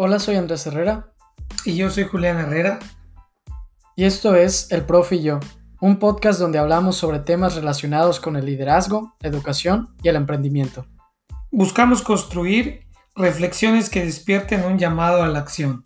Hola, soy Andrés Herrera. Y yo soy Julián Herrera. Y esto es El Profe y yo, un podcast donde hablamos sobre temas relacionados con el liderazgo, la educación y el emprendimiento. Buscamos construir reflexiones que despierten un llamado a la acción.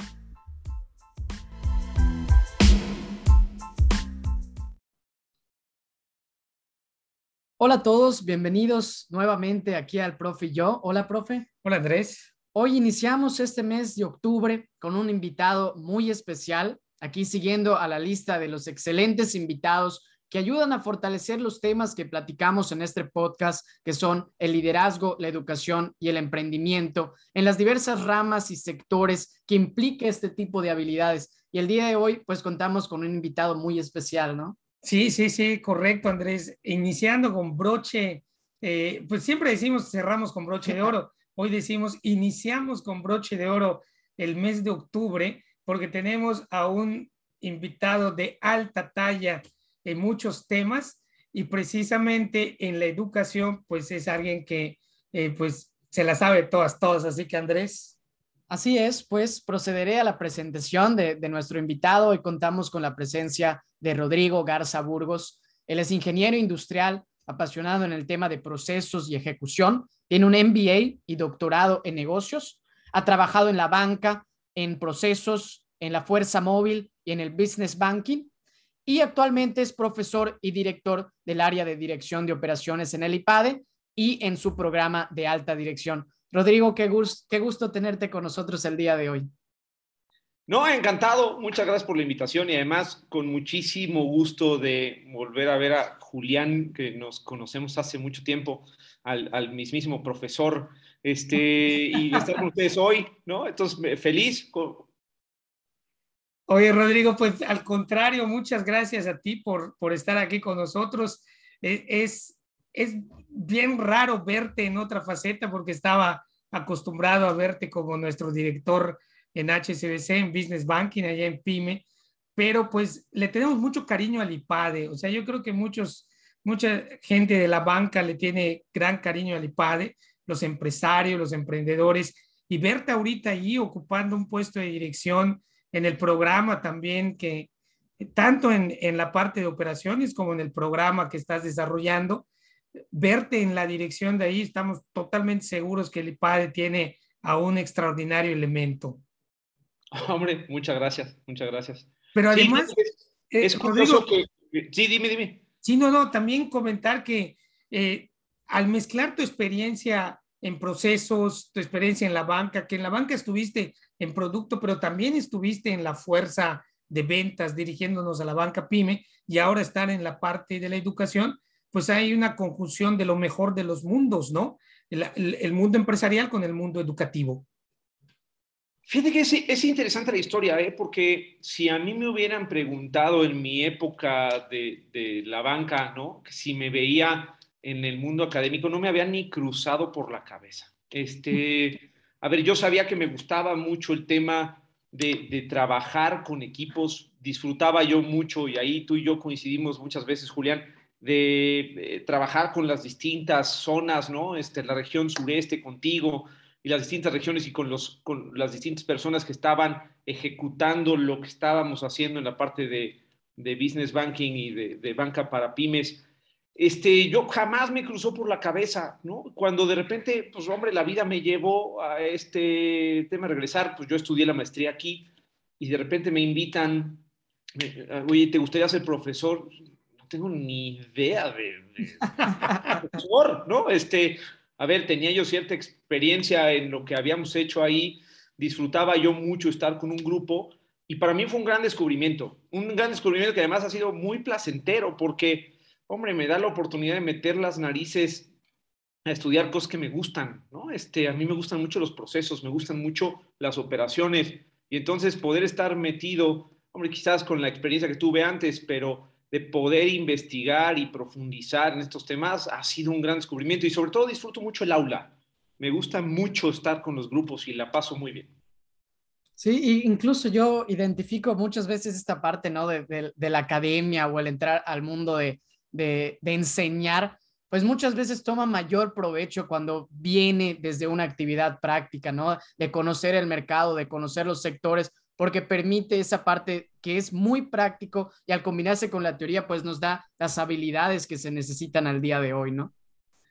Hola a todos, bienvenidos nuevamente aquí al Profe y yo. Hola, profe. Hola, Andrés. Hoy iniciamos este mes de octubre con un invitado muy especial, aquí siguiendo a la lista de los excelentes invitados que ayudan a fortalecer los temas que platicamos en este podcast, que son el liderazgo, la educación y el emprendimiento, en las diversas ramas y sectores que implica este tipo de habilidades. Y el día de hoy, pues contamos con un invitado muy especial, ¿no? Sí, sí, sí, correcto, Andrés. Iniciando con broche, eh, pues siempre decimos cerramos con broche de oro. Hoy decimos iniciamos con broche de oro el mes de octubre porque tenemos a un invitado de alta talla en muchos temas y precisamente en la educación, pues es alguien que eh, pues se la sabe todas, todas. Así que Andrés. Así es, pues procederé a la presentación de, nuestro invitado. Hoy contamos con la presencia de Rodrigo Garza Burgos. Él es ingeniero industrial, apasionado en el tema de procesos y ejecución. Tiene un MBA y doctorado en negocios. Ha trabajado en la banca, en procesos, en la fuerza móvil y en el business banking. Y actualmente es profesor y director del área de dirección de operaciones en el IPADE y en su programa de alta dirección. Rodrigo, qué gusto, qué gusto tenerte con nosotros el día de hoy. No, encantado. Muchas gracias por la invitación y además con muchísimo gusto de volver a ver a Julián, que nos conocemos hace mucho tiempo, al, mismísimo profesor, este, y estar con ustedes hoy, ¿no? Entonces, feliz. Oye, Rodrigo, pues al contrario, muchas gracias a ti por, por estar aquí con nosotros. E, es, es bien raro verte en otra faceta porque estaba acostumbrado a verte como nuestro director en HSBC, en Business Banking, allá en PyME, pero pues le tenemos mucho cariño al IPADE. O sea, yo creo que muchos, mucha gente de la banca le tiene gran cariño al IPADE, los empresarios, los emprendedores, y verte ahorita allí ocupando un puesto de dirección en el programa también que tanto en, en la parte de operaciones como en el programa que estás desarrollando, verte en la dirección de ahí, estamos totalmente seguros que el IPADE tiene a un extraordinario elemento. Hombre, muchas gracias, muchas gracias. Pero además, es, eh, curioso que... Sí, dime, dime. Sí, no, no, también comentar que eh, al mezclar tu experiencia en procesos, tu experiencia en la banca, que en la banca estuviste en producto, pero también estuviste en la fuerza de ventas dirigiéndonos a la banca pyme y ahora estar en la parte de la educación, pues hay una conjunción de lo mejor de los mundos, ¿no? El, mundo empresarial con el mundo educativo. Fíjate que es, interesante la historia, ¿eh? porque si a mí me hubieran preguntado en mi época de, la banca, ¿no? Si me veía en el mundo académico, no me había ni cruzado por la cabeza. Este, a ver, yo sabía que me gustaba mucho el tema de, trabajar con equipos, disfrutaba yo mucho y ahí tú y yo coincidimos muchas veces, Julián, de trabajar con las distintas zonas, ¿no? Este, la región sureste contigo y las distintas regiones y con, los, con las distintas personas que estaban ejecutando lo que estábamos haciendo en la parte de, de business banking y de, de, banca para pymes. Este, yo jamás me cruzó por la cabeza, ¿no? Cuando de repente, pues hombre, la vida me llevó a este tema de regresar, pues yo estudié la maestría aquí y de repente me invitan, oye, ¿te gustaría ser profesor? tengo ni idea de, ¿no? Este, a ver, tenía yo cierta experiencia en lo que habíamos hecho ahí, disfrutaba yo mucho estar con un grupo y para mí fue un gran descubrimiento, un gran descubrimiento que además ha sido muy placentero porque, hombre, me da la oportunidad de meter las narices a estudiar cosas que me gustan, ¿no? Este, a mí me gustan mucho los procesos, me gustan mucho las operaciones. Y entonces poder estar metido, hombre, quizás con la experiencia que tuve antes, pero de poder investigar y profundizar en estos temas ha sido un gran descubrimiento y sobre todo disfruto mucho el aula. Me gusta mucho estar con los grupos y la paso muy bien. Sí, incluso yo identifico muchas veces esta parte, ¿no? De, la academia o el entrar al mundo de, de, enseñar, pues muchas veces toma mayor provecho cuando viene desde una actividad práctica, ¿no? De conocer el mercado, de conocer los sectores, porque permite esa parte que es muy práctico y al combinarse con la teoría, pues nos da las habilidades que se necesitan al día de hoy, ¿no?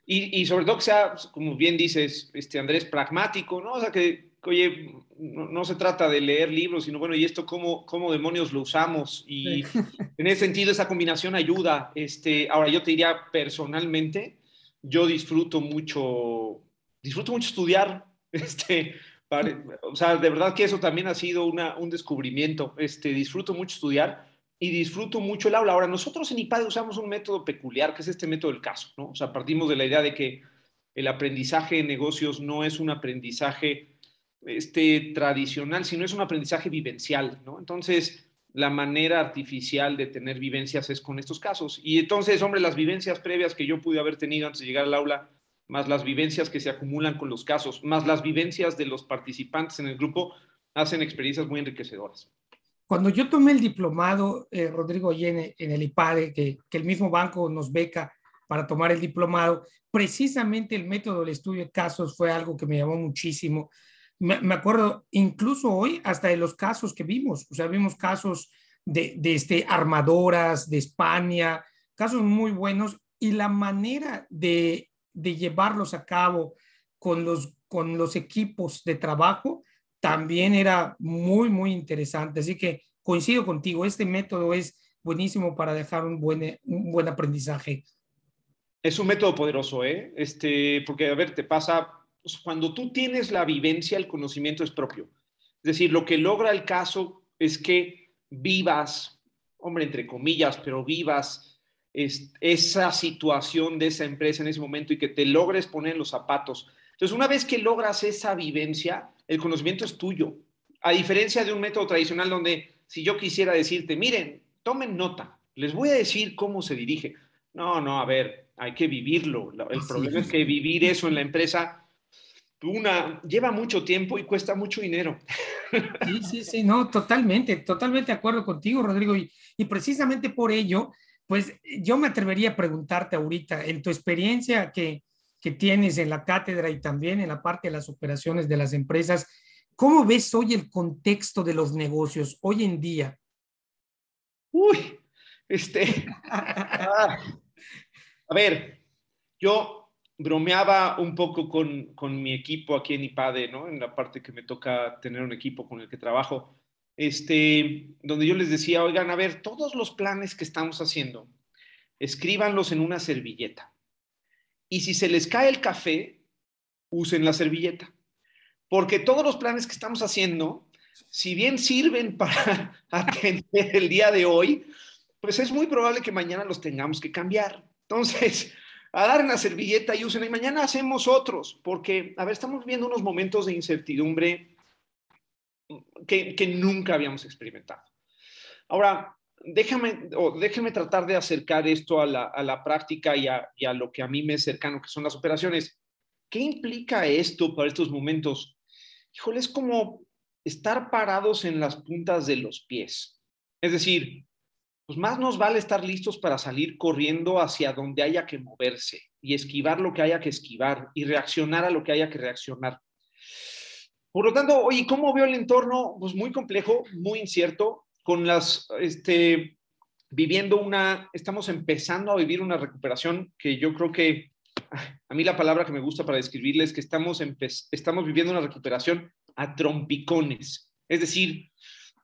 Y, sobre todo que sea, como bien dices, este Andrés, pragmático, ¿no? O sea, que, oye, no, se trata de leer libros, sino, bueno, ¿y esto cómo, cómo demonios lo usamos? Y en ese sentido, esa combinación ayuda. Este, ahora, yo te diría personalmente, yo disfruto mucho, disfruto mucho estudiar, este, o sea, de verdad que eso también ha sido un descubrimiento. Este, disfruto mucho estudiar y disfruto mucho el aula. Ahora, nosotros en IPADE usamos un método peculiar, que es este método del caso, ¿no? O sea, partimos de la idea de que el aprendizaje de negocios no es un aprendizaje este, tradicional, sino es un aprendizaje vivencial, ¿no? Entonces, la manera artificial de tener vivencias es con estos casos. Y entonces, hombre, las vivencias previas que yo pude haber tenido antes de llegar al aula, más las vivencias que se acumulan con los casos, más las vivencias de los participantes en el grupo, hacen experiencias muy enriquecedoras. Cuando yo tomé el diplomado, eh, Rodrigo Yene, en el IPADE, que, que el mismo banco nos beca para tomar el diplomado, precisamente el método del estudio de casos fue algo que me llamó muchísimo me, acuerdo incluso hoy hasta de los casos que vimos, o sea, vimos casos de, de este, armadoras de España, casos muy buenos y la manera de, de llevarlos a cabo con los, con los equipos de trabajo también era muy, muy interesante. Así que coincido contigo, este método es buenísimo para dejar un buen, un buen aprendizaje. Es un método poderoso, ¿eh? Este, porque, a ver, te pasa pues, cuando tú tienes la vivencia, el conocimiento es propio. Es decir, lo que logra el caso es que vivas, hombre, entre comillas, pero vivas esa situación de esa empresa en ese momento y que te logres poner en los zapatos. Entonces, una vez que logras esa vivencia, el conocimiento es tuyo. A diferencia de un método tradicional donde si yo quisiera decirte, miren, tomen nota, les voy a decir cómo se dirige. No, no, a ver, hay que vivirlo. El problema es que vivir eso en la empresa una, lleva mucho tiempo y cuesta mucho dinero. Sí, sí, sí, no, totalmente, totalmente de acuerdo contigo, Rodrigo. Y, y precisamente por ello, pues yo me atrevería a preguntarte ahorita, en tu experiencia que, que tienes en la cátedra y también en la parte de las operaciones de las empresas, ¿cómo ves hoy el contexto de los negocios hoy en día? Uy, este, ah, a ver, yo bromeaba un poco con, con, mi equipo aquí en IPADE, ¿no? En la parte que me toca tener un equipo con el que trabajo, este, donde yo les decía, oigan, a ver, todos los planes que estamos haciendo, escríbanlos en una servilleta. Y si se les cae el café, usen la servilleta. Porque todos los planes que estamos haciendo, si bien sirven para atender el día de hoy, pues es muy probable que mañana los tengamos que cambiar. Entonces, a dar en la servilleta y usen, y mañana hacemos otros, porque, a ver, estamos viviendo unos momentos de incertidumbre que, nunca habíamos experimentado. Ahora, déjame, o déjenme tratar de acercar esto a la, a la práctica y a, a, lo que a mí me es cercano, que son las operaciones. ¿Qué implica esto para estos momentos? Híjole, es como estar parados en las puntas de los pies. Es decir, pues más nos vale estar listos para salir corriendo hacia donde haya que moverse y esquivar lo que haya que esquivar y reaccionar a lo que haya que reaccionar. Por lo tanto, oye, ¿cómo veo el entorno? Pues muy complejo, muy incierto, con las, este, viviendo una, estamos empezando a vivir una recuperación que yo creo que, a mí la palabra que me gusta para describirles es que estamos, estamos viviendo una recuperación a trompicones, es decir,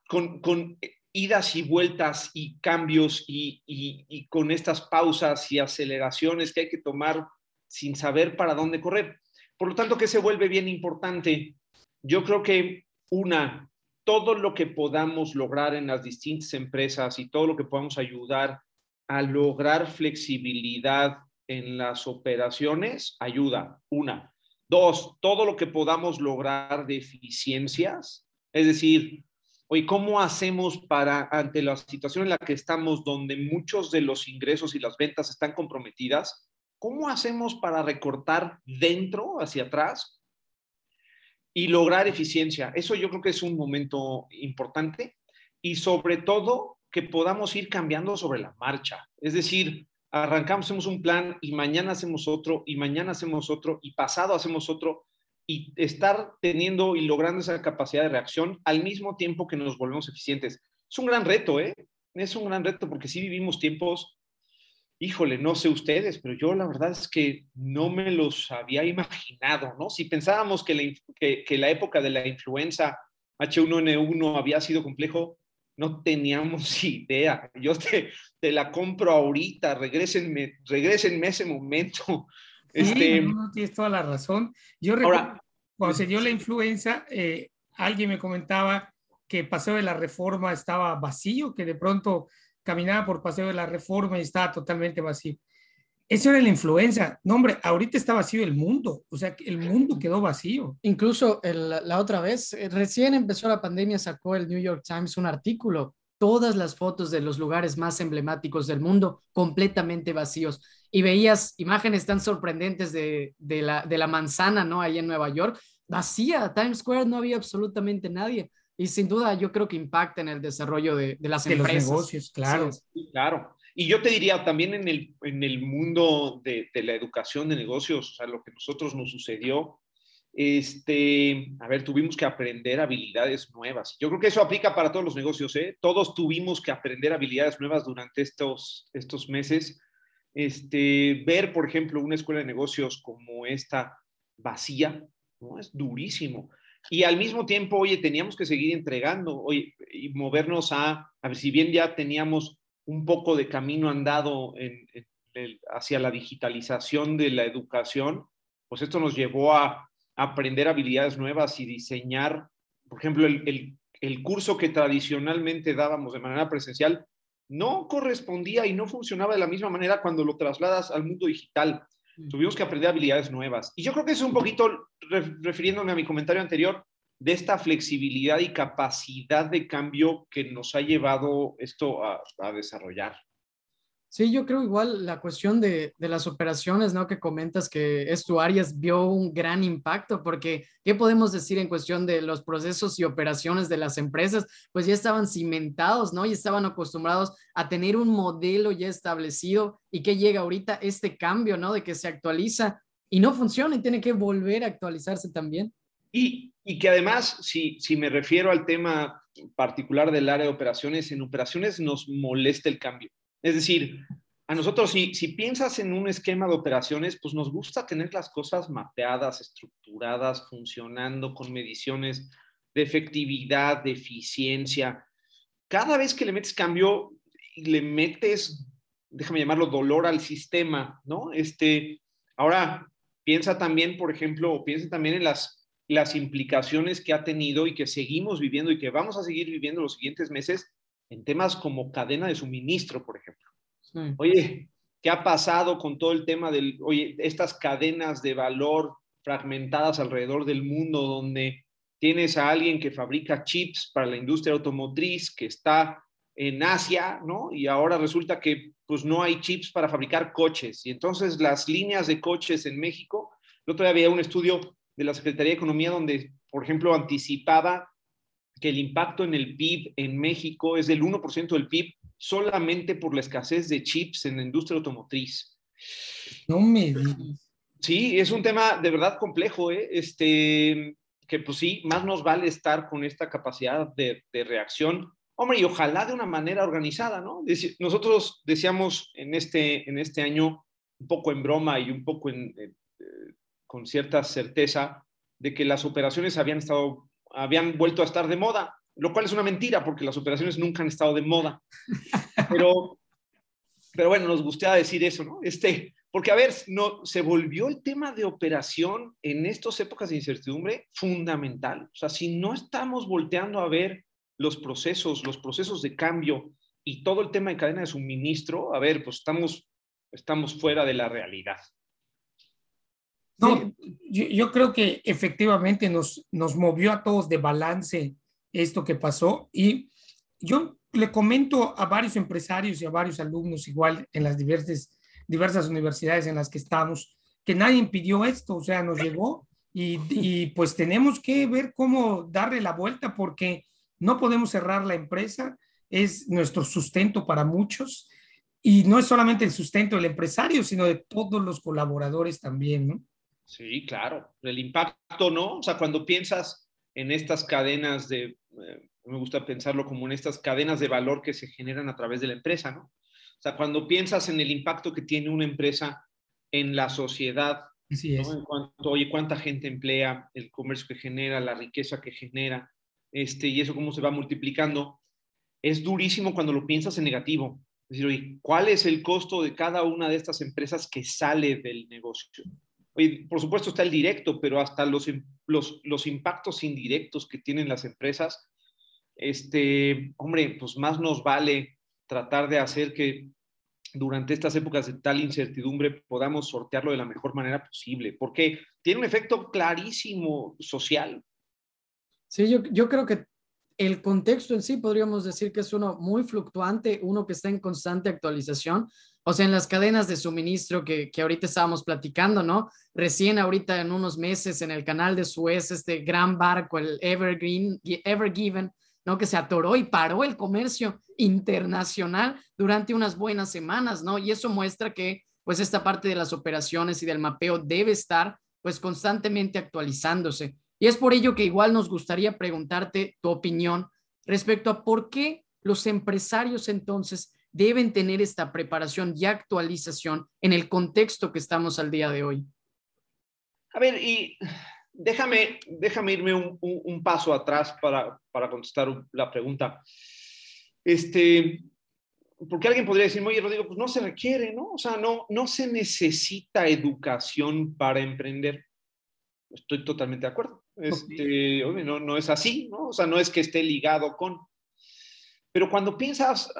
con, con idas y vueltas y cambios y, con estas pausas y aceleraciones que hay que tomar sin saber para dónde correr. Por lo tanto, que se vuelve bien importante. Yo creo que una, todo lo que podamos lograr en las distintas empresas y todo lo que podamos ayudar a lograr flexibilidad en las operaciones, ayuda. Una. Dos, todo lo que podamos lograr de eficiencias, es decir, Oye, ¿cómo hacemos para, ante la situación en la que estamos, donde muchos de los ingresos y las ventas están comprometidas, cómo hacemos para recortar dentro, hacia atrás y lograr eficiencia? Eso yo creo que es un momento importante y sobre todo que podamos ir cambiando sobre la marcha. Es decir, arrancamos, hacemos un plan y mañana hacemos otro y mañana hacemos otro y pasado hacemos otro y estar teniendo y logrando esa capacidad de reacción al mismo tiempo que nos volvemos eficientes. Es un gran reto, ¿eh? Es un gran reto porque sí vivimos tiempos, híjole, no sé ustedes, pero yo la verdad es que no me los había imaginado, ¿no? Si pensábamos que la, que, la época de la influenza H1N1 había sido complejo, no teníamos idea. Yo te, te la compro ahorita, regresenme, regresenme ese momento. Este, no, tienes toda la razón. Yo recuerdo, cuando se dio la influenza, eh, alguien me comentaba que Paseo de la Reforma estaba vacío, que de pronto caminaba por Paseo de la Reforma y estaba totalmente vacío. Eso era la influenza. No, hombre, ahorita está vacío el mundo. O sea, el mundo quedó vacío. Incluso la otra vez, eh, recién empezó la pandemia, sacó el New York Times un artículo todas las fotos de los lugares más emblemáticos del mundo completamente vacíos. Y veías imágenes tan sorprendentes de, la, de la manzana, ¿no? Ahí en Nueva York, vacía. Times Square no había absolutamente nadie. Y sin duda yo creo que impacta en el desarrollo de, las empresas. Los negocios, claro. claro. Y yo te diría también en el, en el mundo de, de la educación de negocios, o sea, lo que nosotros nos sucedió, este, a ver, tuvimos que aprender habilidades nuevas. Yo creo que eso aplica para todos los negocios, ¿eh? Todos tuvimos que aprender habilidades nuevas durante estos, estos meses. Este, ver, por ejemplo, una escuela de negocios como esta vacía, ¿no? Es durísimo. Y al mismo tiempo, oye, teníamos que seguir entregando, oye, y movernos a, a ver, si bien ya teníamos un poco de camino andado hacia la digitalización de la educación, pues esto nos llevó a aprender habilidades nuevas y diseñar, por ejemplo, el, el, curso que tradicionalmente dábamos de manera presencial no correspondía y no funcionaba de la misma manera cuando lo trasladas al mundo digital. Tuvimos que aprender habilidades nuevas. Y yo creo que es un poquito, refiriéndome a mi comentario anterior, de esta flexibilidad y capacidad de cambio que nos ha llevado esto a, a desarrollar. Sí, yo creo igual la cuestión de, las operaciones, ¿no? Que comentas que Estu Arias vio un gran impacto, porque ¿qué podemos decir en cuestión de los procesos y operaciones de las empresas? Pues ya estaban cimentados, ¿no? Y estaban acostumbrados a tener un modelo ya establecido y que llega ahorita este cambio, ¿no? De que se actualiza y no funciona y tiene que volver a actualizarse también. Y, y que además, si, si me refiero al tema particular del área de operaciones, en operaciones nos molesta el cambio es decir, a nosotros, si, piensas en un esquema de operaciones, pues nos gusta tener las cosas mapeadas, estructuradas, funcionando con mediciones de efectividad, de eficiencia. Cada vez que le metes cambio, le metes, déjame llamarlo, dolor al sistema, ¿no? Este, ahora, piensa también, por ejemplo, piensa también en las, las implicaciones que ha tenido y que seguimos viviendo y que vamos a seguir viviendo los siguientes meses en temas como cadena de suministro, por ejemplo. Oye, ¿qué ha pasado con todo el tema de oye, estas cadenas de valor fragmentadas alrededor del mundo donde tienes a alguien que fabrica chips para la industria automotriz que está en Asia, ¿no? Y ahora resulta que pues no hay chips para fabricar coches. Y entonces las líneas de coches en México, el otro día había un estudio de la Secretaría de Economía donde, por ejemplo, anticipaba que el impacto en el PIB en México es del 1% del PIB solamente por la escasez de chips en la industria automotriz. No me Sí, es un tema de verdad complejo, ¿eh? Este, que pues sí, más nos vale estar con esta capacidad de, reacción. Hombre, y ojalá de una manera organizada, ¿no? Nosotros decíamos en este, en este año, un poco en broma y un poco en, eh, con cierta certeza, de que las operaciones habían estado habían vuelto a estar de moda, lo cual es una mentira porque las operaciones nunca han estado de moda. Pero, pero bueno, nos gustaba decir eso, ¿no? Este, porque a ver, no, se volvió el tema de operación en estas épocas de incertidumbre fundamental. O sea, si no estamos volteando a ver los procesos, los procesos de cambio y todo el tema de cadena de suministro, a ver, pues estamos, estamos fuera de la realidad. No, yo, creo que efectivamente nos, nos movió a todos de balance esto que pasó y yo le comento a varios empresarios y a varios alumnos igual en las diversas, diversas universidades en las que estamos que nadie impidió esto, o sea, nos llegó y, y pues tenemos que ver cómo darle la vuelta porque no podemos cerrar la empresa, es nuestro sustento para muchos y no es solamente el sustento del empresario, sino de todos los colaboradores también, ¿no? Sí, claro, el impacto, ¿no? O sea, cuando piensas en estas cadenas de, eh, me gusta pensarlo como en estas cadenas de valor que se generan a través de la empresa, ¿no? O sea, cuando piensas en el impacto que tiene una empresa en la sociedad, en cuanto, oye, cuánta gente emplea, el comercio que genera, la riqueza que genera, este, y eso cómo se va multiplicando, es durísimo cuando lo piensas en negativo. Es decir, oye, ¿cuál es el costo de cada una de estas empresas que sale del negocio? Por supuesto está el directo, pero hasta los, los, los impactos indirectos que tienen las empresas, este, hombre, pues más nos vale tratar de hacer que durante estas épocas de tal incertidumbre podamos sortearlo de la mejor manera posible, porque tiene un efecto clarísimo social. Sí, yo, yo creo que el contexto en sí podríamos decir que es uno muy fluctuante, uno que está en constante actualización, o sea, en las cadenas de suministro que, que ahorita estábamos platicando, ¿no? Recién ahorita en unos meses en el canal de Suez, este gran barco, el Evergreen, Evergiven, ¿no? Que se atoró y paró el comercio internacional durante unas buenas semanas, ¿no? Y eso muestra que, pues, esta parte de las operaciones y del mapeo debe estar, pues, constantemente actualizándose. Y es por ello que igual nos gustaría preguntarte tu opinión respecto a por qué los empresarios entonces deben tener esta preparación y actualización en el contexto que estamos al día de hoy. A ver, y déjame, déjame irme un, paso atrás para, para, contestar la pregunta. Este, porque alguien podría decir, oye, Rodrigo, pues no se requiere, ¿no? O sea, no, no se necesita educación para emprender. Estoy totalmente de acuerdo. Este, no, no es así, ¿no? O sea, no es que esté ligado con. Pero cuando piensas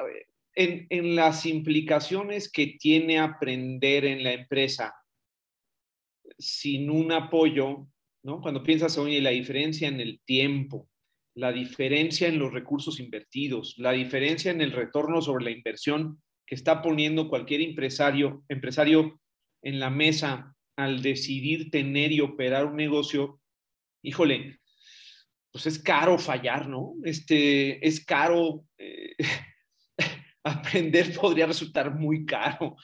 en, en las implicaciones que tiene aprender en la empresa sin un apoyo, ¿no? Cuando piensas, oye, la diferencia en el tiempo, la diferencia en los recursos invertidos, la diferencia en el retorno sobre la inversión que está poniendo cualquier empresario, empresario en la mesa al decidir tener y operar un negocio, híjole, pues es caro fallar, ¿no? Este, es caro, eh, aprender podría resultar muy caro.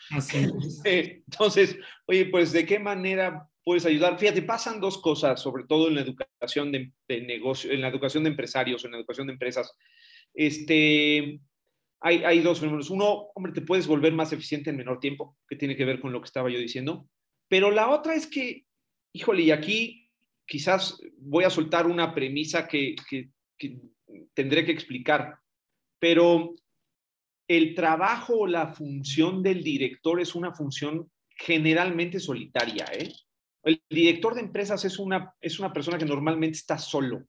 Entonces, oye, pues de qué manera puedes ayudar. Fíjate, pasan dos cosas, sobre todo en la educación de, negocio, en la educación de empresarios, en la educación de empresas. Este, hay, hay dos fenómenos. Uno, hombre, te puedes volver más eficiente en menor tiempo, que tiene que ver con lo que estaba yo diciendo. Pero la otra es que, híjole, y aquí quizás voy a soltar una premisa que, que, tendré que explicar, pero el trabajo o la función del director es una función generalmente solitaria, ¿eh? El director de empresas es una, es una persona que normalmente está solo,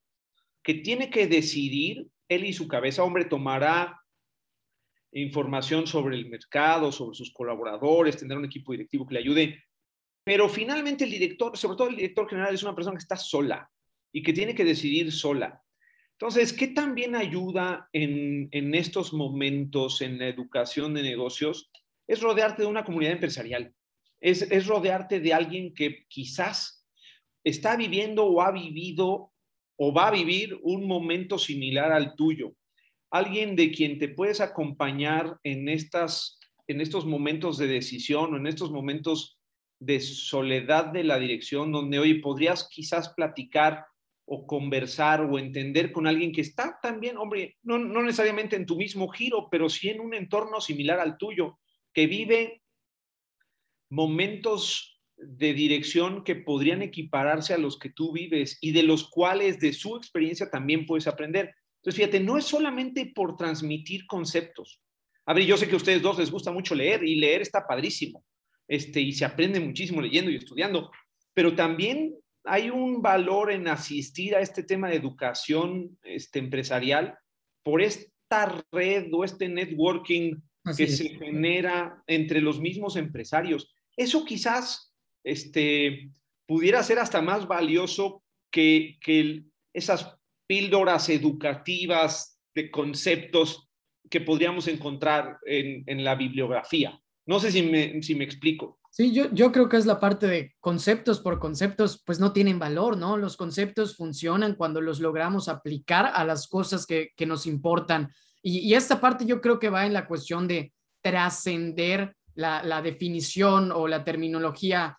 que tiene que decidir, él y su cabeza, hombre, tomará información sobre el mercado, sobre sus colaboradores, tendrá un equipo directivo que le ayude, pero finalmente el director, sobre todo el director general, es una persona que está sola y que tiene que decidir sola. Entonces, ¿qué también ayuda en, en estos momentos en la educación de negocios? Es rodearte de una comunidad empresarial es, rodearte de alguien que quizás está viviendo o ha vivido o va a vivir un momento similar al tuyo. Alguien de quien te puedes acompañar en, estas, en estos momentos de decisión o en estos momentos de soledad de la dirección, donde hoy podrías quizás platicar o conversar o entender con alguien que está también, hombre, no, no necesariamente en tu mismo giro, pero sí en un entorno similar al tuyo, que vive momentos de dirección que podrían equipararse a los que tú vives y de los cuales de su experiencia también puedes aprender. Entonces, fíjate, no es solamente por transmitir conceptos. A ver, yo sé que a ustedes dos les gusta mucho leer y leer está padrísimo, este, y se aprende muchísimo leyendo y estudiando, pero también hay un valor en asistir a este tema de educación este, empresarial por esta red o este networking que se genera entre los mismos empresarios. Eso quizás este, pudiera ser hasta más valioso que, esas píldoras educativas de conceptos que podríamos encontrar en, la bibliografía. No sé si me, si me explico. Sí, yo, yo creo que es la parte de conceptos por conceptos, pues no tienen valor, ¿no? Los conceptos funcionan cuando los logramos aplicar a las cosas que, nos importan. Y, y, esta parte yo creo que va en la cuestión de trascender la, la definición o la terminología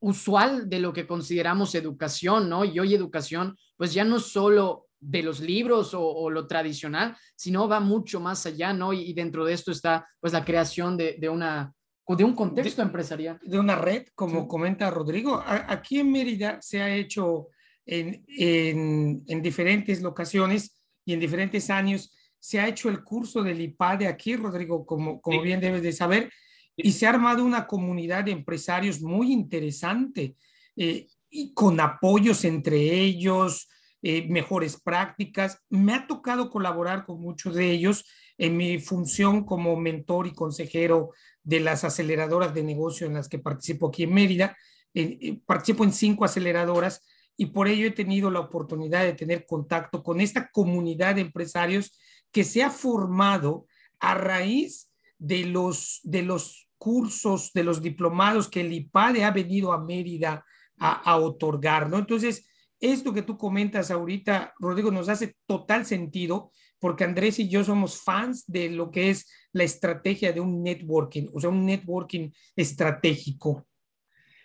usual de lo que consideramos educación, ¿no? Y hoy educación, pues ya no solo de los libros o, lo tradicional, sino va mucho más allá, ¿no? Y, dentro de esto está, pues, la creación de, de una de un contexto empresarial. De una red, como comenta Rodrigo. aquí en Mérida se ha hecho en, en, en, diferentes locaciones y en diferentes años, se ha hecho el curso del IPADE aquí, Rodrigo, como, como bien debes de saber, y se ha armado una comunidad de empresarios muy interesante eh, y con apoyos entre ellos, eh, mejores prácticas. Me ha tocado colaborar con muchos de ellos en mi función como mentor y consejero de las aceleradoras de negocio en las que participo aquí en Mérida. Eh, participo en cinco aceleradoras y por ello he tenido la oportunidad de tener contacto con esta comunidad de empresarios que se ha formado a raíz de los, de los cursos, de los diplomados que el IPADE ha venido a Mérida a, otorgar, ¿no? Entonces, esto que tú comentas ahorita, Rodrigo, nos hace total sentido porque Andrés y yo somos fans de lo que es la estrategia de un networking, o sea, un networking estratégico.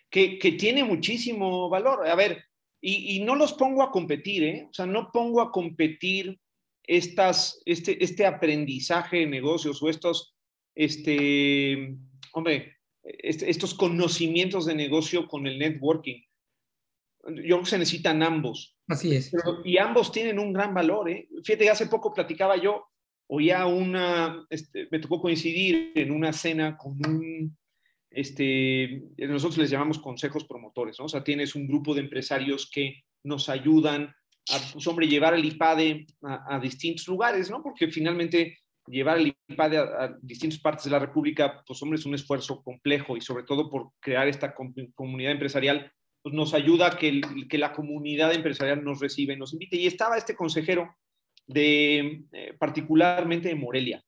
Que, que tiene muchísimo valor. A ver, y, y, no los pongo a competir, ¿eh? O sea, no pongo a competir estas, este, este aprendizaje de negocios o estos este, hombre, estos conocimientos de negocio con el networking. Yo creo que se necesitan ambos. Así es. y ambos tienen un gran valor. ¿eh? Fíjate, hace poco platicaba yo, oía una, este, me tocó coincidir en una cena con un, este, nosotros les llamamos consejos promotores, ¿no? O sea, tienes un grupo de empresarios que nos ayudan a, pues, hombre, llevar el IPADE a, a distintos lugares, ¿no? Porque finalmente llevar el IPAD a, distintas partes de la República, pues hombre, es un esfuerzo complejo y sobre todo por crear esta comunidad empresarial, pues nos ayuda a que, que la comunidad empresarial nos reciba nos invite. Y estaba este consejero de, eh, particularmente de Morelia.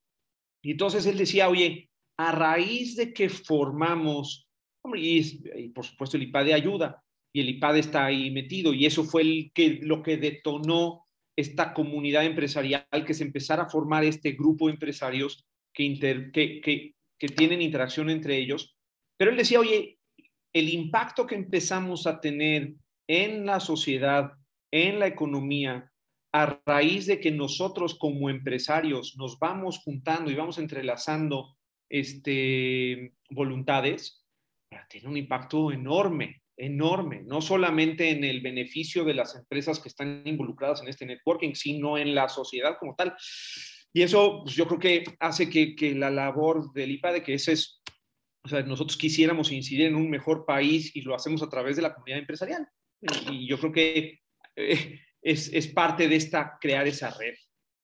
Y entonces él decía, oye, a raíz de que formamos, y, por supuesto el IPAD ayuda, y el IPAD está ahí metido, y eso fue el que, lo que detonó esta comunidad empresarial, que se empezara a formar este grupo de empresarios que, que, que, tienen interacción entre ellos. Pero él decía, oye, el impacto que empezamos a tener en la sociedad, en la economía, a raíz de que nosotros como empresarios nos vamos juntando y vamos entrelazando este, voluntades, tiene un impacto enorme enorme, no solamente en el beneficio de las empresas que están involucradas en este networking, sino en la sociedad como tal. Y eso pues, yo creo que hace que, que la labor del IPADE, que ese es, o sea, nosotros quisiéramos incidir en un mejor país y lo hacemos a través de la comunidad empresarial. Y, yo creo que eh, es, es parte de esta, crear esa red.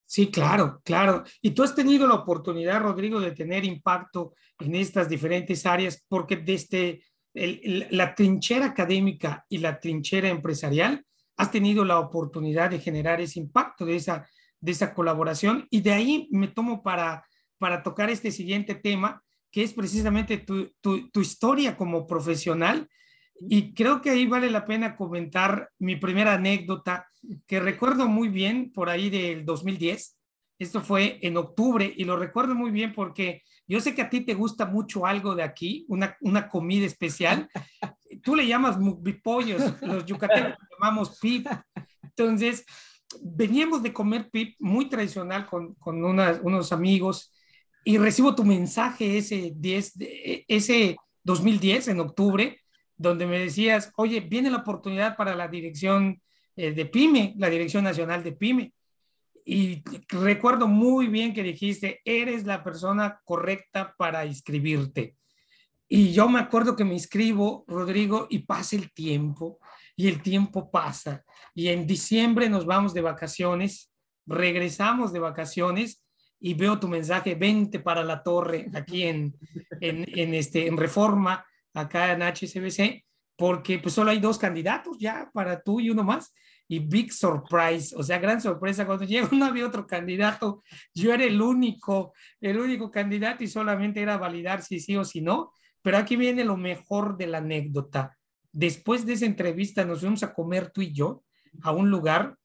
Sí, claro, claro. Y tú has tenido la oportunidad, Rodrigo, de tener impacto en estas diferentes áreas, porque desde la trinchera académica y la trinchera empresarial, has tenido la oportunidad de generar ese impacto de esa, de esa colaboración y de ahí me tomo para, para tocar este siguiente tema, que es precisamente tu, tu, tu historia como profesional. Y creo que ahí vale la pena comentar mi primera anécdota, que recuerdo muy bien por ahí del 2010. Esto fue en octubre y lo recuerdo muy bien porque yo sé que a ti te gusta mucho algo de aquí, una, una comida especial. Tú le llamas pollos, los yucatecos le llamamos pip. Entonces, veníamos de comer pip muy tradicional con, con unos amigos y recibo tu mensaje ese, 10, ese 2010, en octubre, donde me decías, oye, viene la oportunidad para la dirección eh, de PYME, la Dirección Nacional de PYME y recuerdo muy bien que dijiste, eres la persona correcta para inscribirte. Y yo me acuerdo que me inscribo, Rodrigo, y pasa el tiempo, y el tiempo pasa. Y en diciembre nos vamos de vacaciones, regresamos de vacaciones y veo tu mensaje, vente para la torre aquí en, en, este, en Reforma, acá en HSBC, porque pues solo hay dos candidatos ya para tú y uno más y big surprise, o sea, gran sorpresa, cuando llegó no había otro candidato, yo era el único, el único candidato y solamente era validar si sí o si no, pero aquí viene lo mejor de la anécdota. Después de esa entrevista nos fuimos a comer tú y yo a un lugar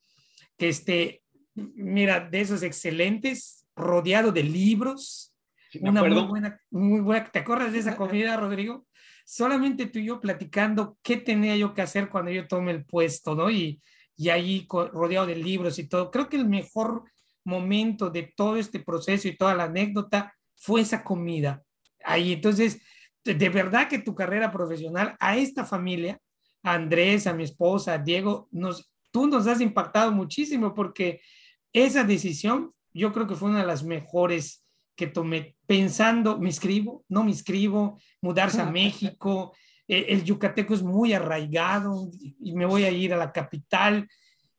que este, mira, de esos excelentes, rodeado de libros, Una muy buena, muy buena. ¿Te acuerdas de esa comida, Rodrigo? Solamente tú y yo platicando qué tenía yo que hacer cuando yo tome el puesto, ¿no? Y, y ahí rodeado de libros y todo. Creo que el mejor momento de todo este proceso y toda la anécdota fue esa comida. Ahí, entonces, de verdad que tu carrera profesional a esta familia, a Andrés, a mi esposa, a Diego, nos, tú nos has impactado muchísimo porque esa decisión yo creo que fue una de las mejores que tomé pensando, me escribo, no me escribo, mudarse a México, e, el yucateco es muy arraigado y me voy a ir a la capital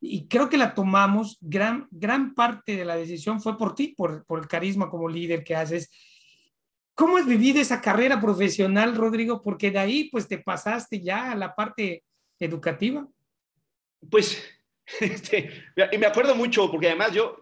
y creo que la tomamos, gran, gran parte de la decisión fue por ti, por, por el carisma como líder que haces. ¿Cómo has vivido esa carrera profesional, Rodrigo? Porque de ahí pues te pasaste ya a la parte educativa. Pues, este, y me acuerdo mucho, porque además yo,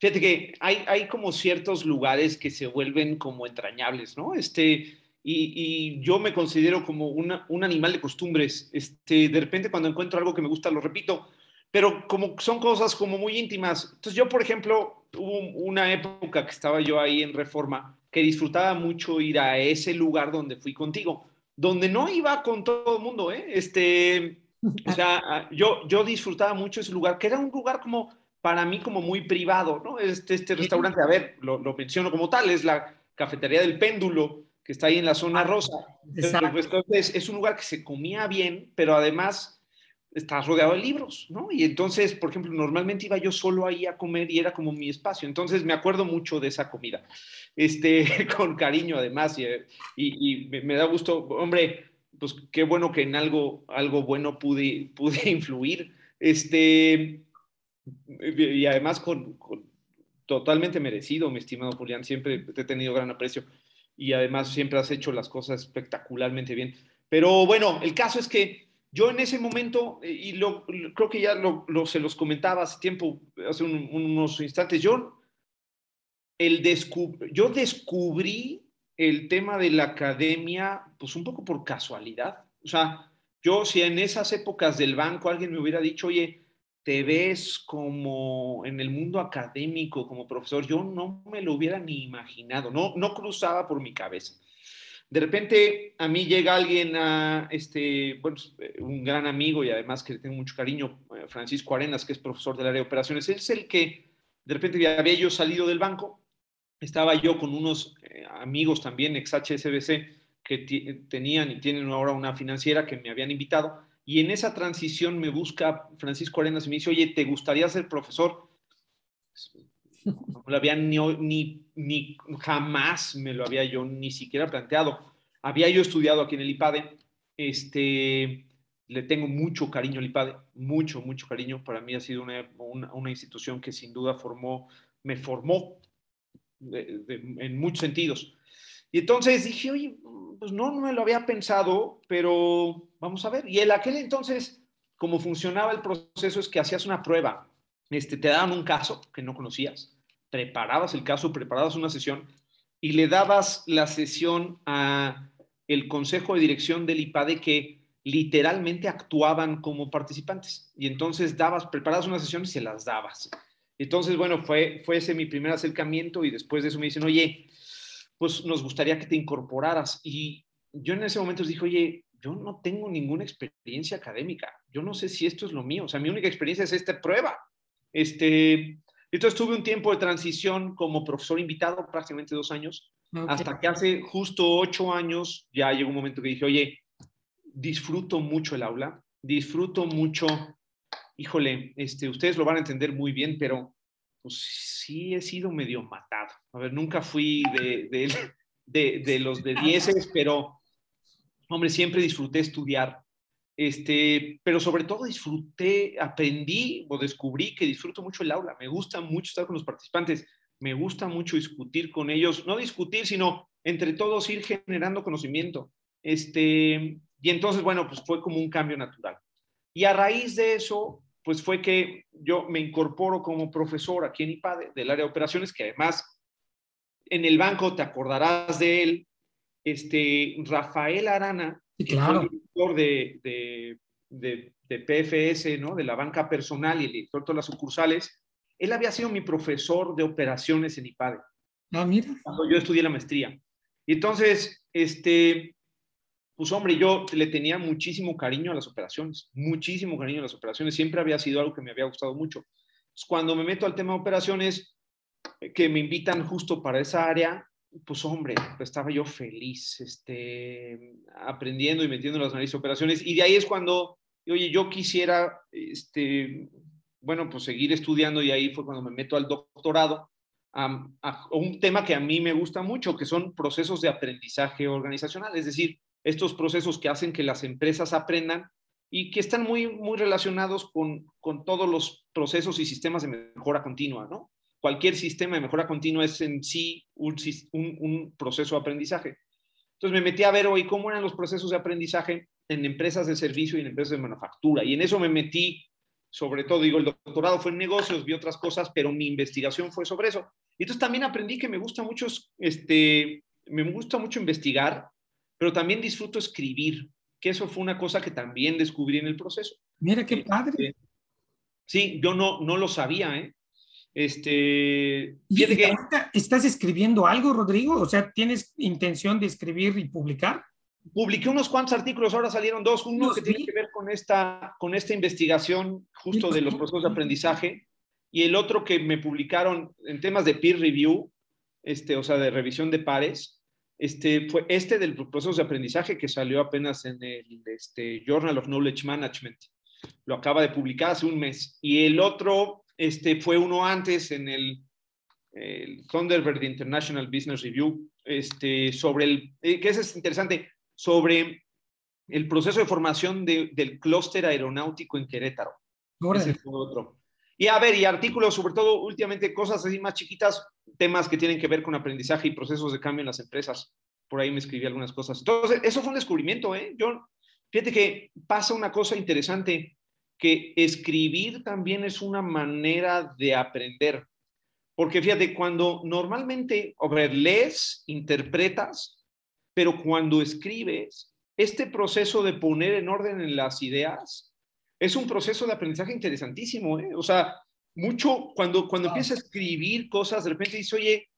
fíjate que hay, hay como ciertos lugares que se vuelven como entrañables, ¿no? Este, y, y yo me considero como una, un animal de costumbres. Este, de repente cuando encuentro algo que me gusta, lo repito pero como son cosas como muy íntimas. Entonces yo, por ejemplo, hubo una época que estaba yo ahí en Reforma que disfrutaba mucho ir a ese lugar donde fui contigo, donde no iba con todo el mundo, ¿eh? Este, o sea, yo, yo disfrutaba mucho ese lugar, que era un lugar como, para mí, como muy privado, ¿no? Este, este restaurante, a ver, lo, lo menciono como tal, es la cafetería del péndulo, que está ahí en la zona rosa. Entonces, es un lugar que se comía bien, pero además estás rodeado de libros, ¿no? Y entonces, por ejemplo, normalmente iba yo solo ahí a comer y era como mi espacio. Entonces me acuerdo mucho de esa comida, este, con cariño además, y, y, me, da gusto, hombre, pues qué bueno que en algo, algo bueno pude, pude influir, este, y además con, totalmente merecido, mi estimado Julián, siempre te he tenido gran aprecio y además siempre has hecho las cosas espectacularmente bien. Pero bueno, el caso es que yo en ese momento, eh, y lo, creo que ya lo, se los comentaba hace tiempo, hace unos instantes, yo, el yo descubrí el tema de la academia, pues un poco por casualidad. O sea, yo si en esas épocas del banco alguien me hubiera dicho, oye, te ves como en el mundo académico, como profesor, yo no me lo hubiera ni imaginado, no, no cruzaba por mi cabeza. De repente a mí llega alguien, este, bueno, eh, un gran amigo y además que le tengo mucho cariño, eh, Francisco Arenas, que es profesor del área de operaciones. Él es el que de repente había yo salido del banco, estaba yo con unos eh, amigos también, ex HSBC, que tenían y tienen ahora una financiera que me habían invitado. Y en esa transición me busca Francisco Arenas y me dice, oye, ¿te gustaría ser profesor? No lo había ni, ni, ni, jamás me lo había yo ni siquiera planteado. Había yo estudiado aquí en el IPADE, este, le tengo mucho cariño al IPADE, mucho, mucho cariño. Para mí ha sido una, una, institución que sin duda formó, me formó en muchos sentidos. Y entonces dije, oye, pues no, no me lo había pensado, pero vamos a ver. Y en aquel entonces, como funcionaba el proceso, es que hacías una prueba este, te daban un caso que no conocías, preparabas el caso, preparabas una sesión y le dabas la sesión a el consejo de dirección del IPADE que literalmente actuaban como participantes. Y entonces dabas, preparabas una sesión y se las dabas. Entonces, bueno, fue, fue ese mi primer acercamiento y después de eso me dicen, oye, pues nos gustaría que te incorporaras. Y yo en ese momento les dije, oye, yo no tengo ninguna experiencia académica. Yo no sé si esto es lo mío. O sea, mi única experiencia es esta prueba. Este, entonces tuve un tiempo de transición como profesor invitado, prácticamente dos años, hasta que hace justo ocho años ya llegó un momento que dije, oye, disfruto mucho el aula, disfruto mucho, híjole, este, ustedes lo van a entender muy bien, pero pues sí he sido medio matado. A ver, nunca fui de, de, de, los de dieces, pero, hombre, siempre disfruté estudiar este, pero sobre todo disfruté, aprendí o descubrí que disfruto mucho el aula, me gusta mucho estar con los participantes, me gusta mucho discutir con ellos, no discutir, sino entre todos ir generando conocimiento. Este, y entonces, bueno, pues fue como un cambio natural. Y a raíz de eso, pues fue que yo me incorporo como profesor aquí en IPADE del área de operaciones, que además en el banco te acordarás de él, este, Rafael Arana, claro. director de, de, de, PFS, ¿no? de la banca personal y el director de todas las sucursales, él había sido mi profesor de operaciones en IPADE. Ah, mira. Cuando yo estudié la maestría. Y entonces, este, pues hombre, yo le tenía muchísimo cariño a las operaciones, muchísimo cariño a las operaciones. Siempre había sido algo que me había gustado mucho. cuando me meto al tema de operaciones, que me invitan justo para esa área, pues hombre, estaba yo feliz, este, aprendiendo y metiendo las narices operaciones. Y de ahí es cuando, oye, yo quisiera, este, bueno, pues seguir estudiando y ahí fue cuando me meto al doctorado a, un tema que a mí me gusta mucho, que son procesos de aprendizaje organizacional, es decir, estos procesos que hacen que las empresas aprendan y que están muy, muy relacionados con, con todos los procesos y sistemas de mejora continua, ¿no? cualquier sistema de mejora continua es en sí un, proceso de aprendizaje. Entonces me metí a ver hoy cómo eran los procesos de aprendizaje en empresas de servicio y en empresas de manufactura. Y en eso me metí, sobre todo, digo, el doctorado fue en negocios, vi otras cosas, pero mi investigación fue sobre eso. Y entonces también aprendí que me gusta mucho, este, me gusta mucho investigar, pero también disfruto escribir, que eso fue una cosa que también descubrí en el proceso. Mira qué padre. Este, sí, yo no, no lo sabía, ¿eh? Este, ¿Estás escribiendo algo, Rodrigo? O sea, ¿tienes intención de escribir y publicar? Publiqué unos cuantos artículos, ahora salieron dos, uno que tiene que ver con esta, con esta investigación justo de los procesos de aprendizaje y el otro que me publicaron en temas de peer review, este, o sea, de revisión de pares, este, fue este del proceso de aprendizaje que salió apenas en el este, Journal of Knowledge Management. Lo acaba de publicar hace un mes. Y el otro este fue uno antes en el, Thunderbird International Business Review, este, sobre el, eh, que es interesante, sobre el proceso de formación del clúster aeronáutico en Querétaro. otro. Y a ver, y artículos, sobre todo últimamente cosas así más chiquitas, temas que tienen que ver con aprendizaje y procesos de cambio en las empresas. Por ahí me escribí algunas cosas. Entonces, eso fue un descubrimiento, ¿eh? Yo, fíjate que pasa una cosa interesante que escribir también es una manera de aprender. Porque fíjate, cuando normalmente, o ver, lees, interpretas, pero cuando escribes, este proceso de poner en orden en las ideas es un proceso de aprendizaje interesantísimo. ¿eh? O sea, mucho, cuando, cuando empiezas a escribir cosas, de repente dices, oye,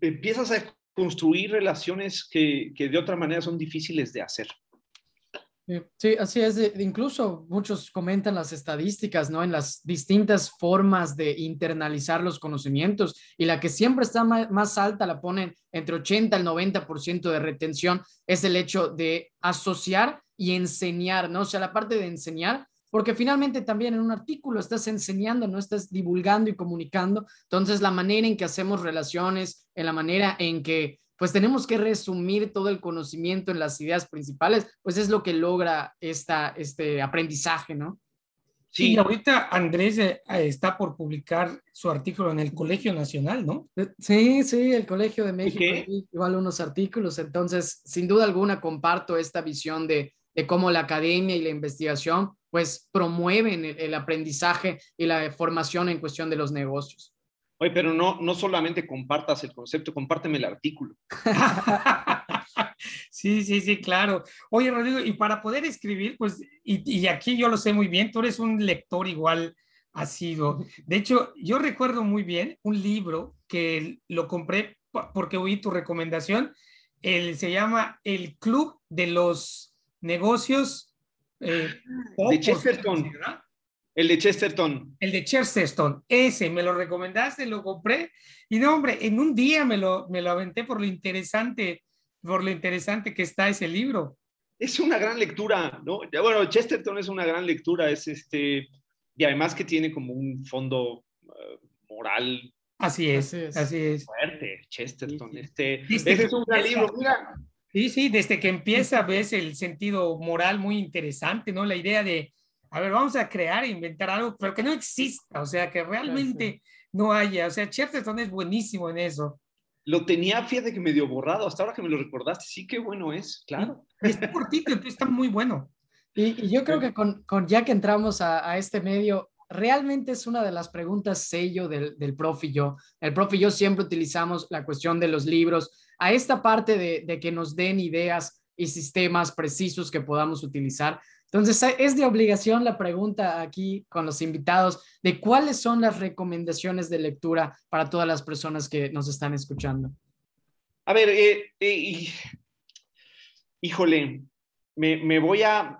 empiezas a construir relaciones que, que de otra manera son difíciles de hacer. Sí, así es. Incluso muchos comentan las estadísticas, ¿no? En las distintas formas de internalizar los conocimientos y la que siempre está más alta, la ponen entre 80 al 90% de retención, es el hecho de asociar y enseñar, ¿no? O sea, la parte de enseñar, porque finalmente también en un artículo estás enseñando, no estás divulgando y comunicando. Entonces, la manera en que hacemos relaciones, en la manera en que pues tenemos que resumir todo el conocimiento en las ideas principales, pues es lo que logra esta, este aprendizaje, ¿no? Sí, y ahorita Andrés eh, está por publicar su artículo en el Colegio Nacional, ¿no? Eh, sí, sí, el Colegio de México, igual unos artículos, entonces, sin duda alguna, comparto esta visión de, de cómo la academia y la investigación, pues, promueven el aprendizaje y la formación en cuestión de los negocios. Oye, pero no, no solamente compartas el concepto, compárteme el artículo. sí, sí, sí, claro. Oye, Rodrigo, y para poder escribir, pues, y, y aquí yo lo sé muy bien, tú eres un lector igual ha sido. De hecho, yo recuerdo muy bien un libro que lo compré porque oí tu recomendación. El, se llama El Club de los Negocios. Eh, de Chesterton. El de Chesterton. El de Chesterton, ese, me lo recomendaste, lo compré. Y no, hombre, en un día me lo, me lo aventé por lo interesante, por lo interesante que está ese libro. Es una gran lectura, ¿no? Bueno, Chesterton es una gran lectura, es este, y además que tiene como un fondo eh, moral. Así es, así es, Fuerte, Chesterton. Este, ese es un gran libro, mira. Sí, sí, desde que empieza ves el sentido moral muy interesante, ¿no? La idea de, a ver, vamos a crear e inventar algo, pero que no exista, o sea, que realmente no haya. O sea, Chesterton es buenísimo en eso. Lo tenía, fíjate que medio borrado, hasta ahora que me lo recordaste, sí, qué bueno es, claro. Está cortito, está muy bueno. Y, yo creo que con, con, ya que entramos a, a, este medio, realmente es una de las preguntas sello del, del profe y yo. El profe y yo siempre utilizamos la cuestión de los libros, a esta parte de, de que nos den ideas y sistemas precisos que podamos utilizar. Entonces, es de obligación la pregunta aquí con los invitados de cuáles son las recomendaciones de lectura para todas las personas que nos están escuchando. A ver, eh, eh, híjole, me, voy a,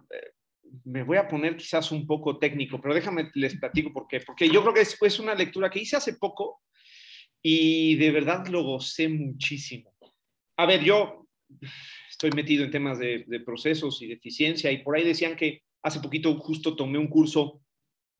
me voy a poner quizás un poco técnico, pero déjame les platico por qué. Porque yo creo que es, es una lectura que hice hace poco y de verdad lo gocé muchísimo. A ver, yo estoy metido en temas de, procesos y de eficiencia y por ahí decían que hace poquito justo tomé un curso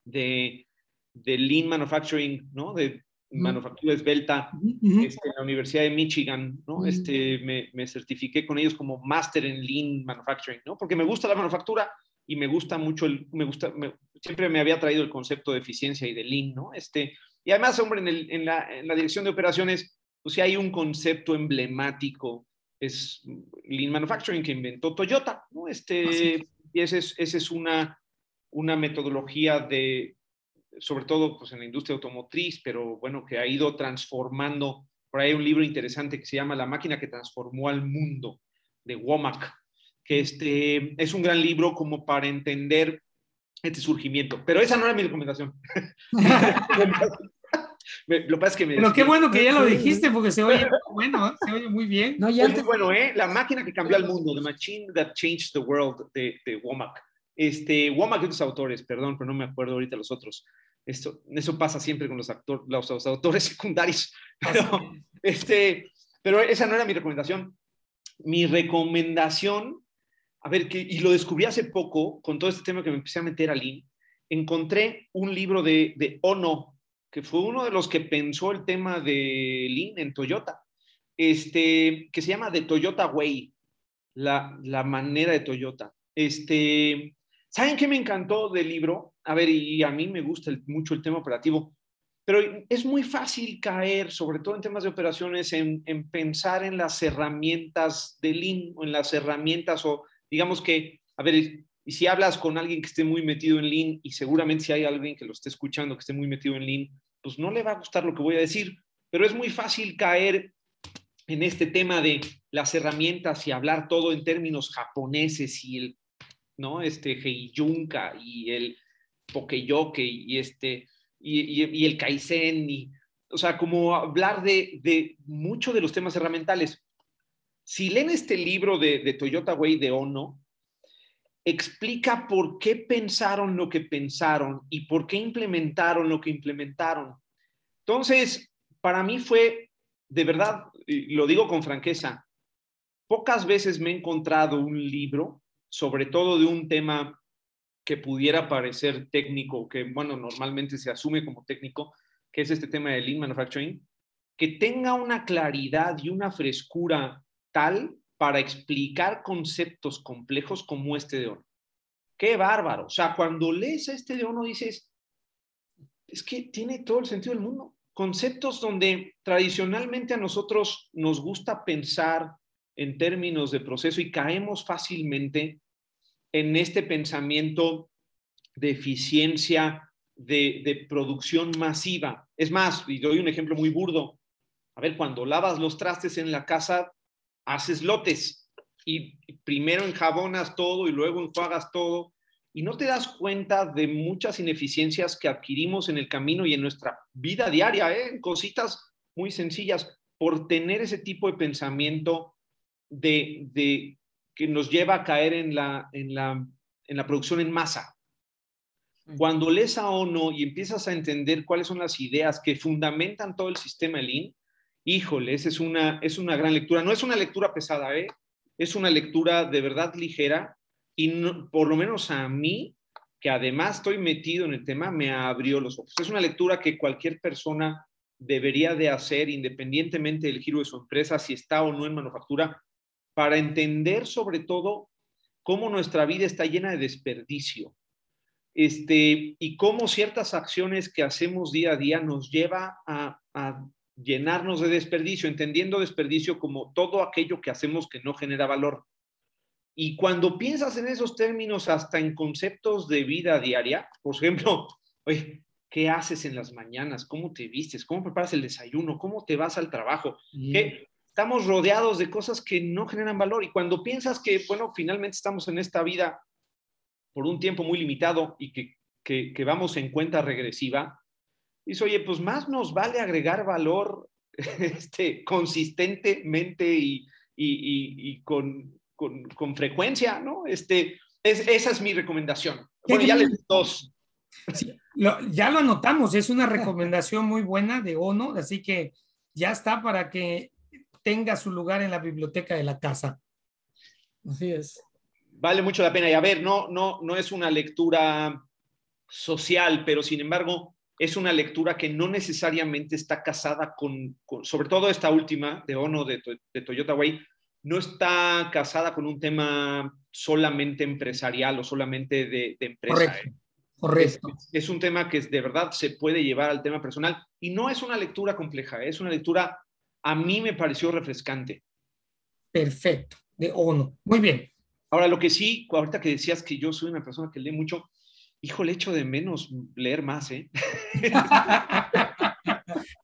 de, de Lean Manufacturing, ¿no? De manufactura esbelta este, en la Universidad de Michigan, ¿no? Este, me, me, certifiqué con ellos como máster en Lean Manufacturing, ¿no? Porque me gusta la manufactura y me gusta mucho, el, me gusta, siempre me había traído el concepto de eficiencia y de Lean, ¿no? Este, y además, hombre, en, el, en, la, en la, dirección de operaciones, pues sí hay un concepto emblemático, es Lean Manufacturing que inventó Toyota, ¿no? Este, y esa es, ese es una, una metodología de, sobre todo pues, en la industria automotriz, pero bueno, que ha ido transformando. Por ahí hay un libro interesante que se llama La máquina que transformó al mundo, de Womack, que este, es un gran libro como para entender este surgimiento. Pero esa no era mi recomendación. lo que pasa es que me Pero qué bueno que ya lo dijiste porque se oye bueno, se oye muy bien. No, ya muy bueno, ¿eh? La máquina que cambió al mundo, The Machine That Changed the World de, de Womack. Este, Womack es los autores, perdón, pero no me acuerdo ahorita los otros. Esto, eso pasa siempre con los, actor, los, autores secundarios. Pero, este, pero esa no era mi recomendación. Mi recomendación, a ver, que, y lo descubrí hace poco con todo este tema que me empecé a meter a Lean, encontré un libro de, de Ono, que fue uno de los que pensó el tema de Lean en Toyota, este, que se llama The Toyota Way, la, la manera de Toyota. Este, ¿Saben qué me encantó del libro? A ver, y a mí me gusta mucho el tema operativo, pero es muy fácil caer, sobre todo en temas de operaciones, en, pensar en las herramientas de Lean o en las herramientas o digamos que, a ver, y si hablas con alguien que esté muy metido en Lean y seguramente si hay alguien que lo esté escuchando que esté muy metido en Lean, pues no le va a gustar lo que voy a decir, pero es muy fácil caer en este tema de las herramientas y hablar todo en términos japoneses y el ¿no? Este Heiyunka y el Pokeyoke y este y, el Kaizen y o sea, como hablar de, de mucho de los temas herramientales. Si leen este libro de, de Toyota Way de Ono, explica por qué pensaron lo que pensaron y por qué implementaron lo que implementaron. Entonces, para mí fue, de verdad, lo digo con franqueza, pocas veces me he encontrado un libro sobre todo de un tema que pudiera parecer técnico, que bueno, normalmente se asume como técnico, que es este tema de Lean Manufacturing, que tenga una claridad y una frescura tal para explicar conceptos complejos como este de Ono. Qué bárbaro. O sea, cuando lees a este de Ono dices, es que tiene todo el sentido del mundo. Conceptos donde tradicionalmente a nosotros nos gusta pensar en términos de proceso y caemos fácilmente en este pensamiento de eficiencia, de, producción masiva. Es más, y doy un ejemplo muy burdo. A ver, cuando lavas los trastes en la casa, haces lotes y primero enjabonas todo y luego enjuagas todo y no te das cuenta de muchas ineficiencias que adquirimos en el camino y en nuestra vida diaria, ¿eh? cositas muy sencillas, por tener ese tipo de pensamiento de, que nos lleva a caer en la, en la, en la producción en masa. Cuando lees a ONU y empiezas a entender cuáles son las ideas que fundamentan todo el sistema Lean, híjole, esa es una, es una gran lectura. No es una lectura pesada, ¿eh? es una lectura de verdad ligera y por lo menos a mí, que además estoy metido en el tema, me abrió los ojos. Es una lectura que cualquier persona debería de hacer independientemente del giro de su empresa, si está o no en manufactura, para entender sobre todo cómo nuestra vida está llena de desperdicio. Este, y cómo ciertas acciones que hacemos día a día nos lleva a, a llenarnos de desperdicio, entendiendo desperdicio como todo aquello que hacemos que no genera valor. Y cuando piensas en esos términos, hasta en conceptos de vida diaria, por ejemplo, oye, ¿qué haces en las mañanas? ¿Cómo te vistes? ¿Cómo preparas el desayuno? ¿Cómo te vas al trabajo? ¿Qué, estamos rodeados de cosas que no generan valor y cuando piensas que, bueno, finalmente estamos en esta vida por un tiempo muy limitado y que, que, vamos en cuenta regresiva, dice, oye, pues más nos vale agregar valor este, consistentemente y, y, y con, con, con, frecuencia, ¿no? Este, es, esa es mi recomendación. Bueno, ya les dos. ya lo anotamos, es una recomendación muy buena de ONO, así que ya está para que tenga su lugar en la biblioteca de la casa. Así es. Vale mucho la pena. Y a ver, no, no, no es una lectura social, pero sin embargo es una lectura que no necesariamente está casada con, sobre todo esta última de ONO de, de Toyota Way, no está casada con un tema solamente empresarial o solamente de, empresa. Correcto. ¿eh? Correcto. Es, un tema que de verdad se puede llevar al tema personal y no es una lectura compleja, es una lectura, a mí me pareció refrescante. Perfecto, de ONU. Muy bien. Ahora, lo que sí, ahorita que decías que yo soy una persona que lee mucho, hijo, le echo de menos leer más, ¿eh?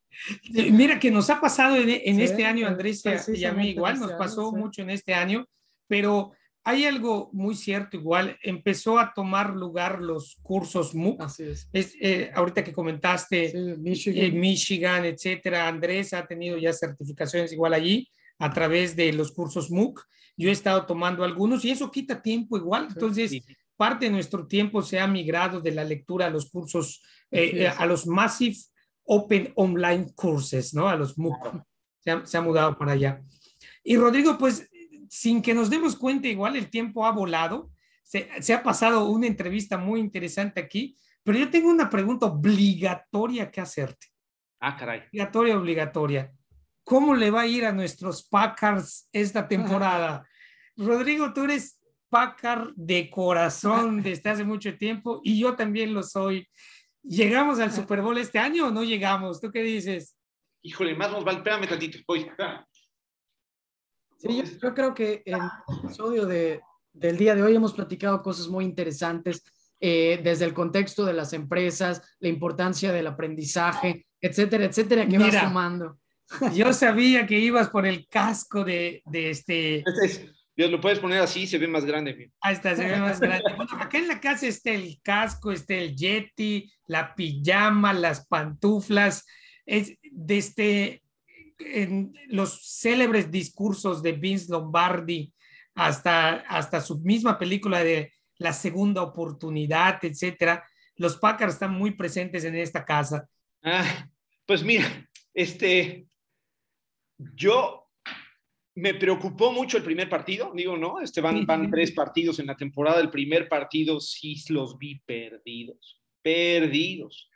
Mira que nos ha pasado en, este año, Andrés, y a mí igual, nos pasó mucho en este año, pero hay algo muy cierto, igual empezó a tomar lugar los cursos MOOC. Así es. Eh, ahorita que comentaste Michigan. Eh, Michigan, etcétera, Andrés ha tenido ya certificaciones igual allí a través de los cursos MOOC. Yo he estado tomando algunos y eso quita tiempo igual. Entonces, parte de nuestro tiempo se ha migrado de la lectura a los cursos, eh, a los Massive Open Online Courses, ¿no? A los MOOC. Se ha, se ha mudado para allá. Y Rodrigo, pues sin que nos demos cuenta, igual el tiempo ha volado. Se, ha pasado una entrevista muy interesante aquí, pero yo tengo una pregunta obligatoria que hacerte. Ah, caray. Obligatoria, obligatoria. ¿Cómo le va a ir a nuestros Packers esta temporada? Rodrigo, tú eres Packard de corazón desde hace mucho tiempo y yo también lo soy. ¿Llegamos al Super Bowl este año o no llegamos? ¿Tú qué dices? Híjole, más nos vale. Espérame tantito. Voy. Sí, yo, creo que en el episodio de, del día de hoy hemos platicado cosas muy interesantes eh, desde el contexto de las empresas, la importancia del aprendizaje, etcétera, etcétera, que Mira, sumando. Yo sabía que ibas por el casco de, de este... Dios, lo puedes poner así, se ve más grande. Ahí está, se ve más grande. Bueno, acá en la casa está el casco, está el yeti, la pijama, las pantuflas. Es de este, en los célebres discursos de Vince Lombardi hasta, hasta su misma película de La Segunda Oportunidad, etcétera, los Packers están muy presentes en esta casa. Ah, pues mira, este, yo me preocupó mucho el primer partido, digo, ¿no? Este van, van tres partidos en la temporada. El primer partido sí los vi perdidos, perdidos.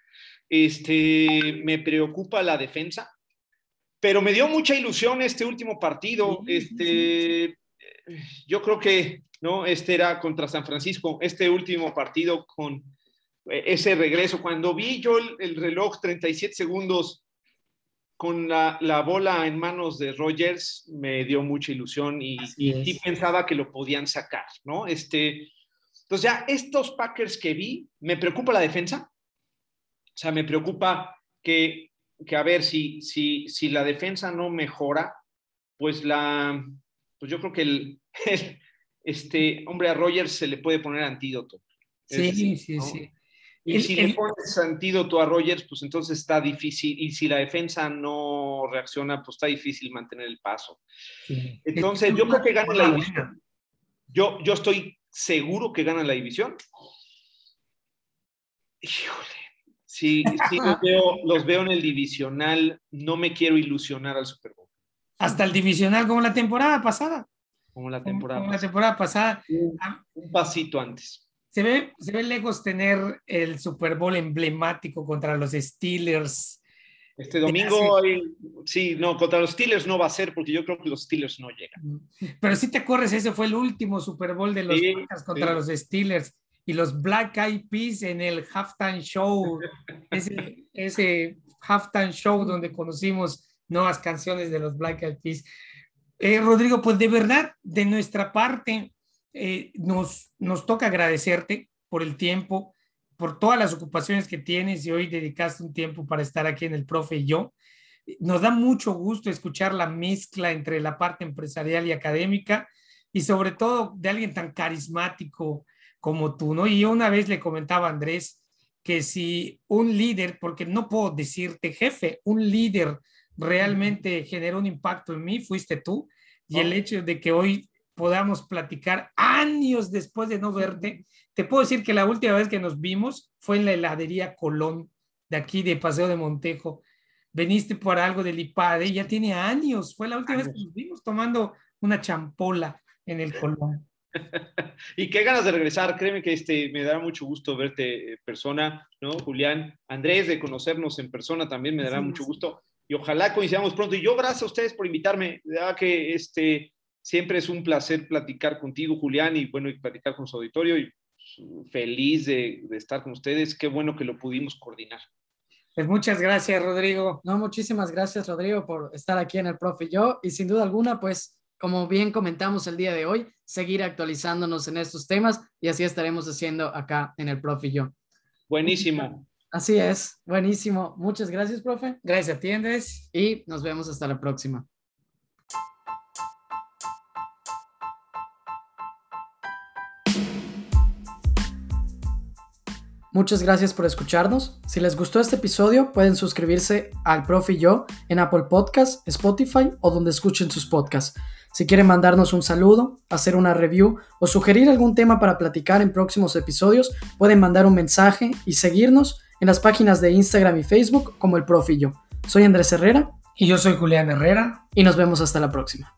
Este, me preocupa la defensa pero me dio mucha ilusión este último partido. este, yo creo que no, este era contra San Francisco, este último partido con eh, ese regreso. Cuando vi yo el, reloj 37 segundos con la, la, bola en manos de Rogers, me dio mucha ilusión y, y, pensaba que lo podían sacar, ¿no? Este, entonces ya estos Packers que vi, me preocupa la defensa. O sea, me preocupa que que a ver, si, si, si la defensa no mejora, pues la, pues yo creo que el, este, hombre, a Rogers se le puede poner antídoto. Sí, sí, sí. Y si le pones antídoto a Rogers, pues entonces está difícil. Y si la defensa no reacciona, pues está difícil mantener el paso. Entonces, yo creo que gana la división. Yo, yo estoy seguro que gana la división. Híjole. Sí, sí los veo, los veo en el divisional. No me quiero ilusionar al Super Bowl. Hasta el divisional, como la temporada pasada. Como la temporada, como, la temporada pasada. Un, pasito antes. Se ve, se ve lejos tener el Super Bowl emblemático contra los Steelers. Este domingo, sí, no, contra los Steelers no va a ser porque yo creo que los Steelers no llegan. Pero si te acuerdas, ese fue el último Super Bowl de los contra los Steelers y los Black Eyed Peas en el halftime show, ese, ese halftime show donde conocimos nuevas canciones de los Black Eyed Peas. Eh, Rodrigo, pues de verdad, de nuestra parte, eh, nos, nos toca agradecerte por el tiempo, por todas las ocupaciones que tienes y hoy dedicaste un tiempo para estar aquí en el profe y yo. Nos da mucho gusto escuchar la mezcla entre la parte empresarial y académica y sobre todo de alguien tan carismático, como tú, ¿no? Y yo una vez le comentaba a Andrés que si un líder, porque no puedo decirte jefe, un líder realmente generó un impacto en mí, fuiste tú. Y el hecho de que hoy podamos platicar años después de no verte, te puedo decir que la última vez que nos vimos fue en la heladería Colón, de aquí de Paseo de Montejo. Veniste por algo del IPADE, ya tiene años, fue la última vez que nos vimos tomando una champola en el Colón. y qué ganas de regresar, créeme que este, me da mucho gusto verte en persona, ¿no? Julián, Andrés, de conocernos en persona también me dará mucho gusto y ojalá coincidamos pronto. Y yo gracias a ustedes por invitarme, ya que este, siempre es un placer platicar contigo, Julián, y bueno, y platicar con su auditorio y feliz de, de estar con ustedes. Qué bueno que lo pudimos coordinar. Pues muchas gracias, Rodrigo. No, muchísimas gracias, Rodrigo, por estar aquí en el Profe y yo. Y sin duda alguna, pues, como bien comentamos el día de hoy, seguir actualizándonos en estos temas y así estaremos haciendo acá en el Profe y yo. Buenísimo. Así es, buenísimo. Muchas gracias, profe. Gracias a ti, Andrés. Y nos vemos hasta la próxima. Muchas gracias por escucharnos. Si les gustó este episodio, pueden suscribirse al Profe y yo en Apple Podcasts, Spotify o donde escuchen sus podcasts. Si quieren mandarnos un saludo, hacer una review o sugerir algún tema para platicar en próximos episodios, pueden mandar un mensaje y seguirnos en las páginas de Instagram y Facebook como El Profe y yo. Soy Andrés Herrera. Y yo soy Julián Herrera. Y nos vemos hasta la próxima.